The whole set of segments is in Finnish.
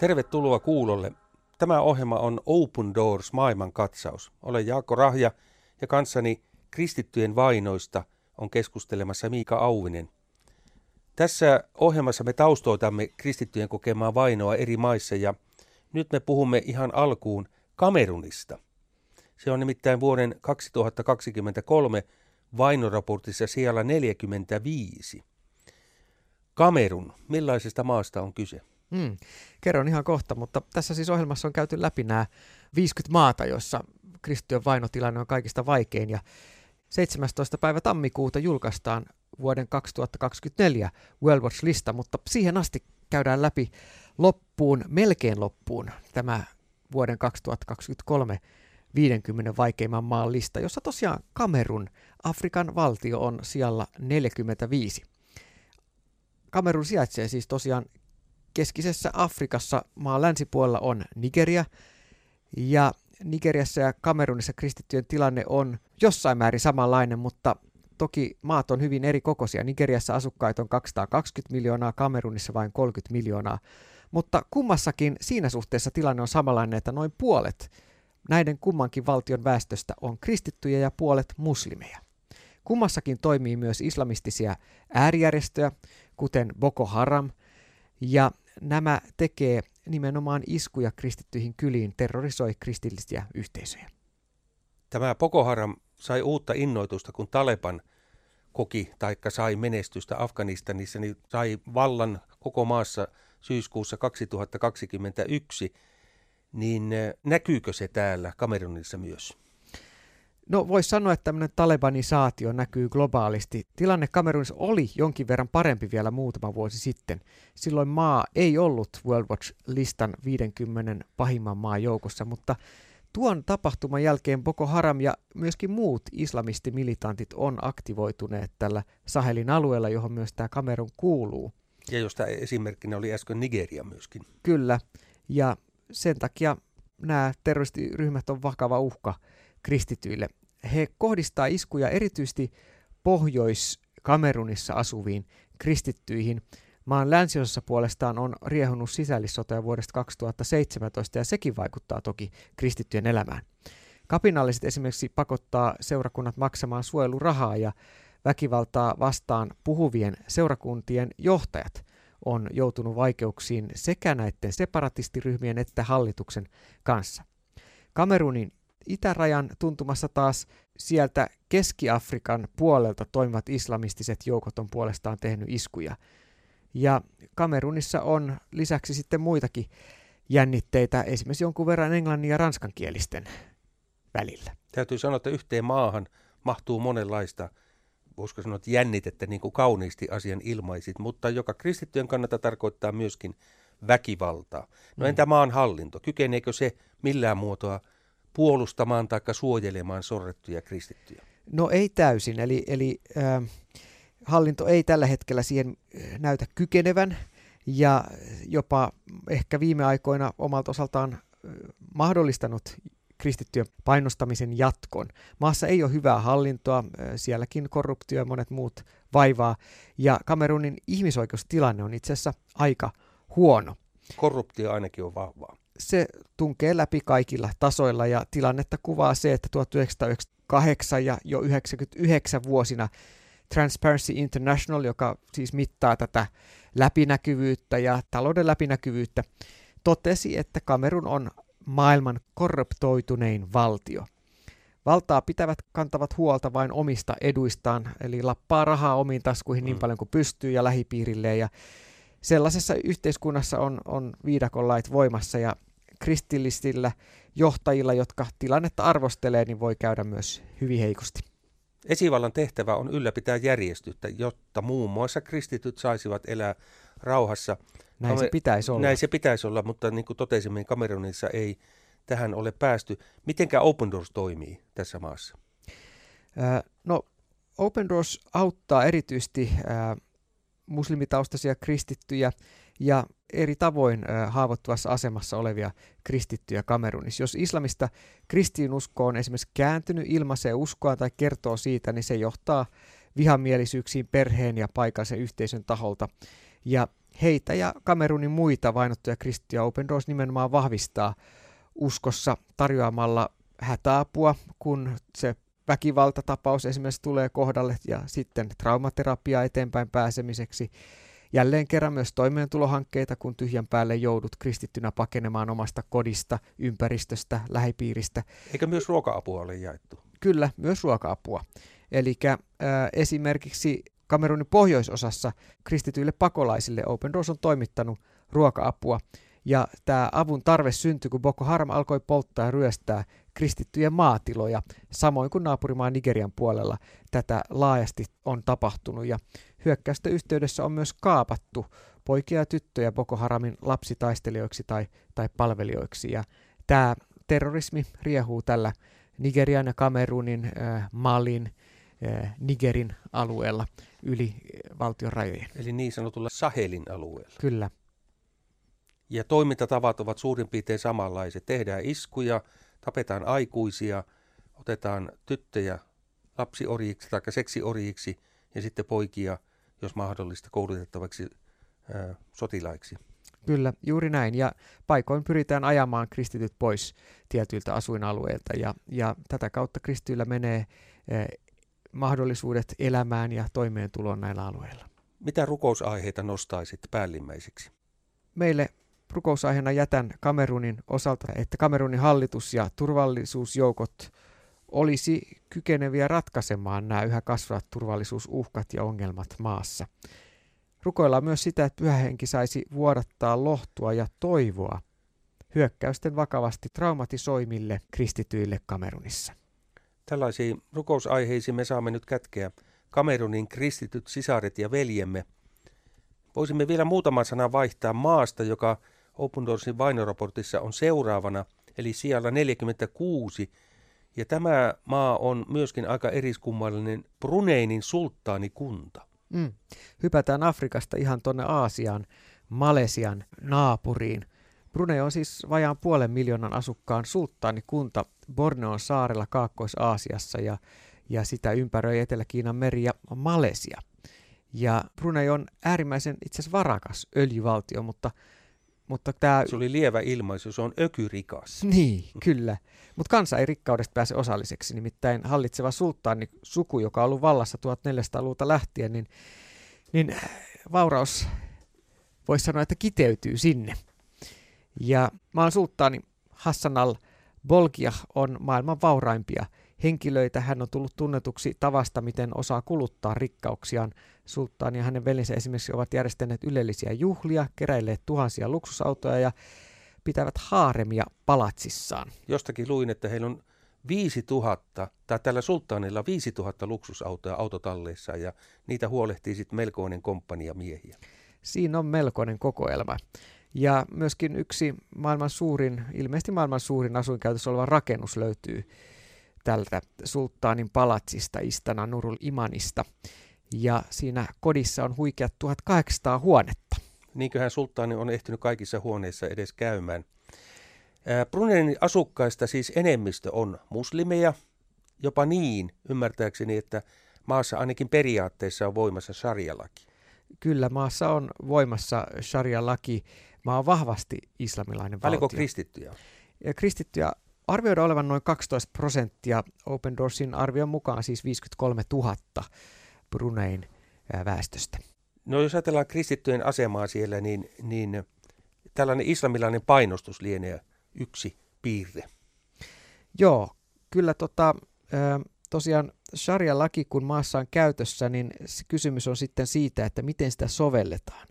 Tervetuloa kuulolle. Tämä ohjelma on Open Doors maailman katsaus. Olen Jaakko Rahja ja kanssani kristittyjen vainoista on keskustelemassa Miika Auvinen. Tässä ohjelmassa me taustoitamme kristittyjen kokemaa vainoa eri maissa ja nyt me puhumme ihan alkuun Kamerunista. Se on nimittäin vuoden 2023 vainoraportissa siellä 45. Kamerun, millaisesta maasta on kyse? Mm, kerron ihan kohta, mutta tässä siis ohjelmassa on käyty läpi nämä 50 maata, joissa kristittyjen vainotilanne on kaikista vaikein. Ja 17. päivä tammikuuta julkaistaan vuoden 2024 World Watch-lista, mutta siihen asti käydään läpi loppuun, melkein loppuun, tämä vuoden 2023 50 vaikeimman maan lista, jossa tosiaan Kamerun, Afrikan valtio, on siellä 45. Kamerun sijaitsee siis tosiaan keskisessä Afrikassa maan länsipuolella on Nigeria, ja Nigeriassa ja Kamerunissa kristittyjen tilanne on jossain määrin samanlainen, mutta toki maat on hyvin eri kokoisia. Nigeriassa asukkaita on 220 miljoonaa, Kamerunissa vain 30 miljoonaa. Mutta kummassakin siinä suhteessa tilanne on samanlainen, että noin puolet näiden kummankin valtion väestöstä on kristittyjä ja puolet muslimeja. Kummassakin toimii myös islamistisia äärijärjestöjä, kuten Boko Haram, ja nämä tekee nimenomaan iskuja kristittyihin kyliin, terrorisoi kristillisiä yhteisöjä. Tämä Boko Haram sai uutta innoitusta, kun Taleban koki taikka sai menestystä Afganistanissa, niin sai vallan koko maassa syyskuussa 2021, niin näkyykö se täällä Kamerunissa myös? No voisi sanoa, että tämmöinen talebanisaatio näkyy globaalisti. Tilanne Kamerunissa oli jonkin verran parempi vielä muutama vuosi sitten. Silloin maa ei ollut World Watch-listan 50 pahimman maan joukossa, mutta tuon tapahtuman jälkeen Boko Haram ja myöskin muut islamistimilitantit on aktivoituneet tällä Sahelin alueella, johon myös tämä Kamerun kuuluu. Ja josta esimerkkinä oli äsken Nigeria myöskin. Kyllä, ja sen takia nämä terroristiryhmät on vakava uhka kristityille he kohdistaa iskuja erityisesti Pohjois-Kamerunissa asuviin kristittyihin. Maan länsiosassa puolestaan on riehunut sisällissotoja vuodesta 2017 ja sekin vaikuttaa toki kristittyjen elämään. Kapinalliset esimerkiksi pakottaa seurakunnat maksamaan suojelurahaa ja väkivaltaa vastaan puhuvien seurakuntien johtajat on joutunut vaikeuksiin sekä näiden separatistiryhmien että hallituksen kanssa. Kamerunin itärajan tuntumassa taas sieltä Keski-Afrikan puolelta toimivat islamistiset joukot on puolestaan tehnyt iskuja. Ja Kamerunissa on lisäksi sitten muitakin jännitteitä, esimerkiksi jonkun verran englannin ja ranskankielisten välillä. Täytyy sanoa, että yhteen maahan mahtuu monenlaista, voisiko sanoa, että jännitettä, niin kuin kauniisti asian ilmaisit, mutta joka kristittyjen kannalta tarkoittaa myöskin väkivaltaa. No mm. entä maan hallinto? Kykeneekö se millään muotoa puolustamaan tai suojelemaan sorrettuja kristittyjä? No ei täysin, eli, eli äh, hallinto ei tällä hetkellä siihen näytä kykenevän ja jopa ehkä viime aikoina omalta osaltaan mahdollistanut kristittyjen painostamisen jatkon. Maassa ei ole hyvää hallintoa, sielläkin korruptio ja monet muut vaivaa, ja Kamerunin ihmisoikeustilanne on itse asiassa aika huono. Korruptio ainakin on vahvaa se tunkee läpi kaikilla tasoilla ja tilannetta kuvaa se, että 1998 ja jo 99 vuosina Transparency International, joka siis mittaa tätä läpinäkyvyyttä ja talouden läpinäkyvyyttä, totesi, että Kamerun on maailman korruptoitunein valtio. Valtaa pitävät kantavat huolta vain omista eduistaan, eli lappaa rahaa omiin taskuihin niin mm. paljon kuin pystyy ja lähipiirilleen. Ja sellaisessa yhteiskunnassa on, on viidakon lait voimassa ja kristillisillä johtajilla, jotka tilannetta arvostelee, niin voi käydä myös hyvin heikosti. Esivallan tehtävä on ylläpitää järjestystä, jotta muun muassa kristityt saisivat elää rauhassa. Näin Kamer- se pitäisi olla. Näin se pitäisi olla, mutta niin kuin totesimme, Kamerunissa ei tähän ole päästy. Mitenkä Open Doors toimii tässä maassa? no, Open Doors auttaa erityisesti muslimitaustaisia kristittyjä ja eri tavoin haavoittuvassa asemassa olevia kristittyjä Kamerunissa. Jos islamista kristiinusko on esimerkiksi kääntynyt, ilmaisee uskoa tai kertoo siitä, niin se johtaa vihamielisyyksiin perheen ja paikallisen yhteisön taholta. Ja heitä ja Kamerunin muita vainottuja kristittyjä Open Doors nimenomaan vahvistaa uskossa tarjoamalla hätäapua, kun se väkivaltatapaus esimerkiksi tulee kohdalle ja sitten traumaterapia eteenpäin pääsemiseksi. Jälleen kerran myös toimeentulohankkeita, kun tyhjän päälle joudut kristittynä pakenemaan omasta kodista, ympäristöstä, lähipiiristä. Eikä myös ruoka-apua ole jaettu? Kyllä, myös ruoka-apua. Eli äh, esimerkiksi Kamerunin pohjoisosassa kristityille pakolaisille Open Doors on toimittanut ruoka-apua. Ja tämä avun tarve syntyi, kun Boko Haram alkoi polttaa ja ryöstää kristittyjen maatiloja, samoin kuin naapurimaan Nigerian puolella tätä laajasti on tapahtunut. Ja hyökkäystä yhteydessä on myös kaapattu poikia ja tyttöjä Boko Haramin lapsitaistelijoiksi tai, tai palvelijoiksi. Ja tämä terrorismi riehuu tällä Nigerian ja Kamerunin, äh, Malin, äh, Nigerin alueella yli valtion rajojen. Eli niin sanotulla Sahelin alueella. Kyllä. Ja toimintatavat ovat suurin piirtein samanlaiset. Tehdään iskuja, tapetaan aikuisia, otetaan tyttöjä lapsiorjiksi tai seksiorjiksi ja sitten poikia, jos mahdollista, koulutettavaksi ää, sotilaiksi. Kyllä, juuri näin. Ja paikoin pyritään ajamaan kristityt pois tietyiltä asuinalueilta ja, ja tätä kautta kristityillä menee eh, mahdollisuudet elämään ja toimeentuloon näillä alueilla. Mitä rukousaiheita nostaisit päällimmäiseksi? Meille rukousaiheena jätän Kamerunin osalta, että Kamerunin hallitus ja turvallisuusjoukot olisi kykeneviä ratkaisemaan nämä yhä kasvavat turvallisuusuhkat ja ongelmat maassa. Rukoillaan myös sitä, että pyhähenki saisi vuodattaa lohtua ja toivoa hyökkäysten vakavasti traumatisoimille kristityille Kamerunissa. Tällaisiin rukousaiheisiin me saamme nyt kätkeä Kamerunin kristityt sisaret ja veljemme. Voisimme vielä muutaman sanan vaihtaa maasta, joka Open Doorsin vainoraportissa on seuraavana, eli siellä 46, ja tämä maa on myöskin aika eriskummallinen Bruneinin sulttaanikunta. Mm. Hypätään Afrikasta ihan tuonne Aasiaan, Malesian naapuriin. Brunei on siis vajaan puolen miljoonan asukkaan sulttaanikunta Borneon saarella Kaakkois-Aasiassa ja, ja sitä ympäröi Etelä-Kiinan meri ja Malesia. Ja Brunei on äärimmäisen itse asiassa varakas öljyvaltio, mutta mutta tää... Se oli lievä ilmaisu, se on ökyrikas. Niin, kyllä. Mutta kansa ei rikkaudesta pääse osalliseksi, nimittäin hallitseva sulttaani suku, joka on ollut vallassa 1400-luvulta lähtien, niin, niin vauraus voisi sanoa, että kiteytyy sinne. Ja maan sulttaani Hassan al-Bolkiah on maailman vauraimpia henkilöitä. Hän on tullut tunnetuksi tavasta, miten osaa kuluttaa rikkauksiaan. Sulttaani ja hänen veljensä esimerkiksi ovat järjestäneet ylellisiä juhlia, keräilleet tuhansia luksusautoja ja pitävät haaremia palatsissaan. Jostakin luin, että heillä on 5000, tai tällä sulttaanilla 5000 luksusautoja autotalleissa ja niitä huolehtii sitten melkoinen komppania miehiä. Siinä on melkoinen kokoelma. Ja myöskin yksi maailman suurin, ilmeisesti maailman suurin asuinkäytössä oleva rakennus löytyy tältä sulttaanin palatsista Istana Nurul Imanista. Ja siinä kodissa on huikeat 1800 huonetta. Niinköhän sulttaani on ehtinyt kaikissa huoneissa edes käymään. Bruneinin asukkaista siis enemmistö on muslimeja, jopa niin, ymmärtääkseni, että maassa ainakin periaatteessa on voimassa sharia-laki. Kyllä, maassa on voimassa sharia-laki. Maa on vahvasti islamilainen valtio. kristittyjä? Ja kristittyjä arvioidaan olevan noin 12 prosenttia. Open Doorsin arvion mukaan siis 53 000 Brunein väestöstä. No jos ajatellaan kristittyjen asemaa siellä, niin, niin tällainen islamilainen painostus lienee yksi piirre. Joo, kyllä tota, tosiaan sharia-laki kun maassa on käytössä, niin kysymys on sitten siitä, että miten sitä sovelletaan.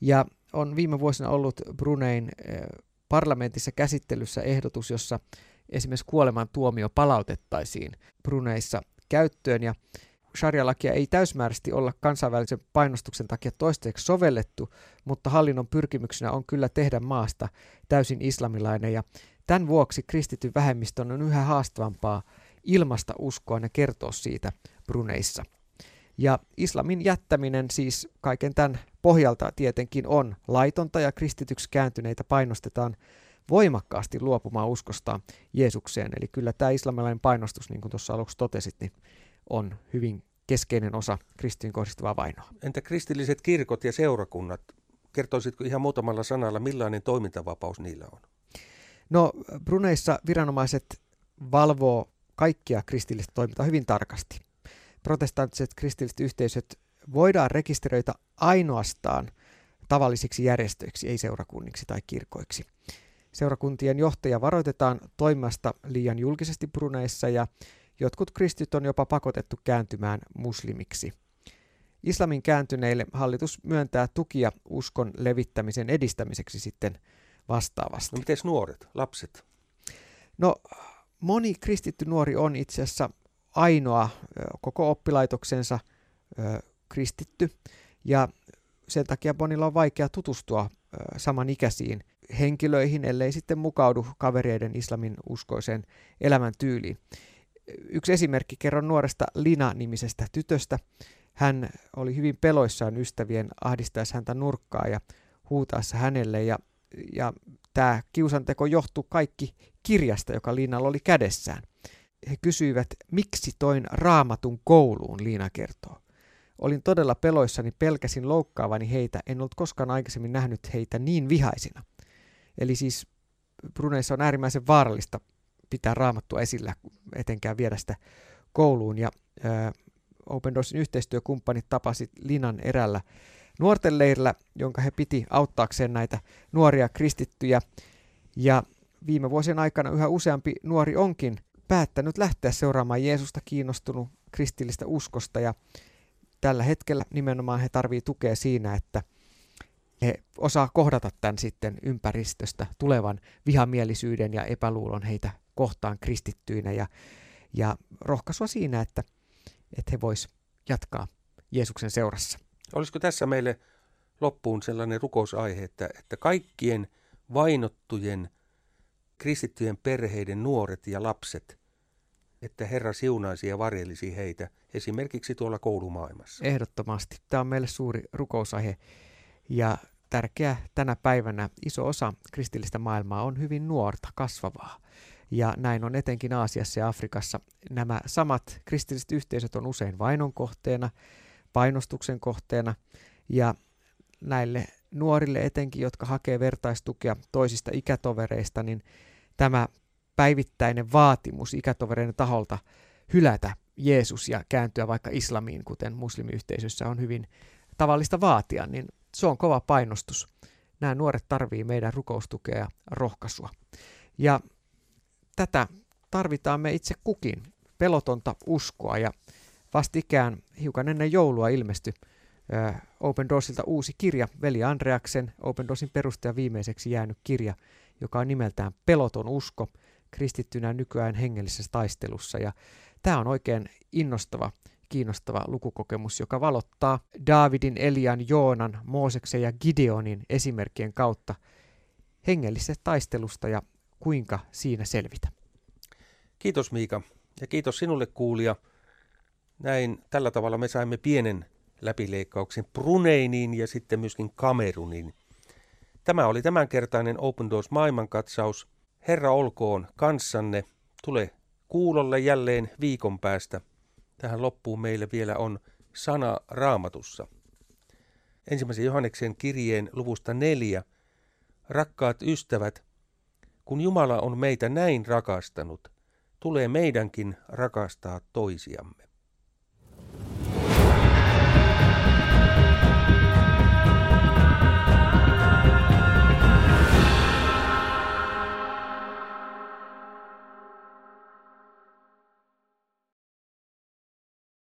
Ja on viime vuosina ollut Brunein parlamentissa käsittelyssä ehdotus, jossa esimerkiksi kuoleman tuomio palautettaisiin Bruneissa käyttöön ja sharia-lakia ei täysmääräisesti olla kansainvälisen painostuksen takia toistaiseksi sovellettu, mutta hallinnon pyrkimyksenä on kyllä tehdä maasta täysin islamilainen ja tämän vuoksi kristityn vähemmistön on yhä haastavampaa ilmasta uskoa ja kertoa siitä Bruneissa. Ja islamin jättäminen siis kaiken tämän pohjalta tietenkin on laitonta ja kristityksi kääntyneitä painostetaan voimakkaasti luopumaan uskostaan Jeesukseen. Eli kyllä tämä islamilainen painostus, niin kuin tuossa aluksi totesit, niin on hyvin keskeinen osa kristiin kohdistuvaa vainoa. Entä kristilliset kirkot ja seurakunnat? kertoisitko ihan muutamalla sanalla, millainen toimintavapaus niillä on? No Bruneissa viranomaiset valvoo kaikkia kristillistä toimintaa hyvin tarkasti. Protestanttiset kristilliset yhteisöt voidaan rekisteröitä ainoastaan tavallisiksi järjestöiksi, ei seurakunniksi tai kirkoiksi. Seurakuntien johtaja varoitetaan toimimasta liian julkisesti Bruneissa ja jotkut kristit on jopa pakotettu kääntymään muslimiksi. Islamin kääntyneille hallitus myöntää tukia uskon levittämisen edistämiseksi sitten vastaavasti. No miten nuoret, lapset? No moni kristitty nuori on itse asiassa ainoa koko oppilaitoksensa kristitty ja sen takia monilla on vaikea tutustua samanikäisiin henkilöihin, ellei sitten mukaudu kavereiden islamin uskoiseen elämäntyyliin. Yksi esimerkki kerron nuoresta Lina-nimisestä tytöstä. Hän oli hyvin peloissaan ystävien ahdistaessa häntä nurkkaa ja huutaessa hänelle ja, ja tämä kiusanteko johtui kaikki kirjasta, joka Liinalla oli kädessään. He kysyivät, miksi toin raamatun kouluun, Liina kertoo. Olin todella peloissani, pelkäsin loukkaavani heitä, en ollut koskaan aikaisemmin nähnyt heitä niin vihaisina. Eli siis Bruneissa on äärimmäisen vaarallista pitää raamattua esillä, etenkään viedä sitä kouluun. Ja ää, Open Doorsin yhteistyökumppanit tapasi Linan erällä nuorten leirillä, jonka he piti auttaakseen näitä nuoria kristittyjä. Ja viime vuosien aikana yhä useampi nuori onkin päättänyt lähteä seuraamaan Jeesusta kiinnostunut kristillistä uskosta ja tällä hetkellä nimenomaan he tarvitsevat tukea siinä, että he osaa kohdata tämän sitten ympäristöstä tulevan vihamielisyyden ja epäluulon heitä kohtaan kristittyinä ja, ja rohkaisua siinä, että, että he vois jatkaa Jeesuksen seurassa. Olisiko tässä meille loppuun sellainen rukousaihe, että, että kaikkien vainottujen kristittyjen perheiden nuoret ja lapset, että Herra siunaisi ja varjelisi heitä esimerkiksi tuolla koulumaailmassa? Ehdottomasti. Tämä on meille suuri rukousaihe ja tärkeä tänä päivänä. Iso osa kristillistä maailmaa on hyvin nuorta, kasvavaa. Ja näin on etenkin Aasiassa ja Afrikassa. Nämä samat kristilliset yhteisöt on usein vainon kohteena, painostuksen kohteena ja näille nuorille etenkin, jotka hakee vertaistukea toisista ikätovereista, niin tämä päivittäinen vaatimus ikätovereiden taholta hylätä Jeesus ja kääntyä vaikka islamiin, kuten muslimiyhteisössä on hyvin tavallista vaatia, niin se on kova painostus. Nämä nuoret tarvii meidän rukoustukea ja rohkaisua. Ja tätä tarvitaan me itse kukin, pelotonta uskoa ja vastikään hiukan ennen joulua ilmestyi Open Doorsilta uusi kirja, Veli Andreaksen, Open Doorsin perustaja viimeiseksi jäänyt kirja, joka on nimeltään Peloton usko, kristittynä nykyään hengellisessä taistelussa. Ja tämä on oikein innostava, kiinnostava lukukokemus, joka valottaa Daavidin, Elian, Joonan, Mooseksen ja Gideonin esimerkkien kautta hengellisestä taistelusta ja kuinka siinä selvitä. Kiitos Miika ja kiitos sinulle kuulija. Näin tällä tavalla me saimme pienen läpileikkauksen Bruneiniin ja sitten myöskin Kameruniin. Tämä oli tämänkertainen Open Doors maailmankatsaus. Herra olkoon kanssanne. Tule kuulolle jälleen viikon päästä. Tähän loppuun meille vielä on sana raamatussa. Ensimmäisen Johanneksen kirjeen luvusta neljä. Rakkaat ystävät, kun Jumala on meitä näin rakastanut, tulee meidänkin rakastaa toisiamme.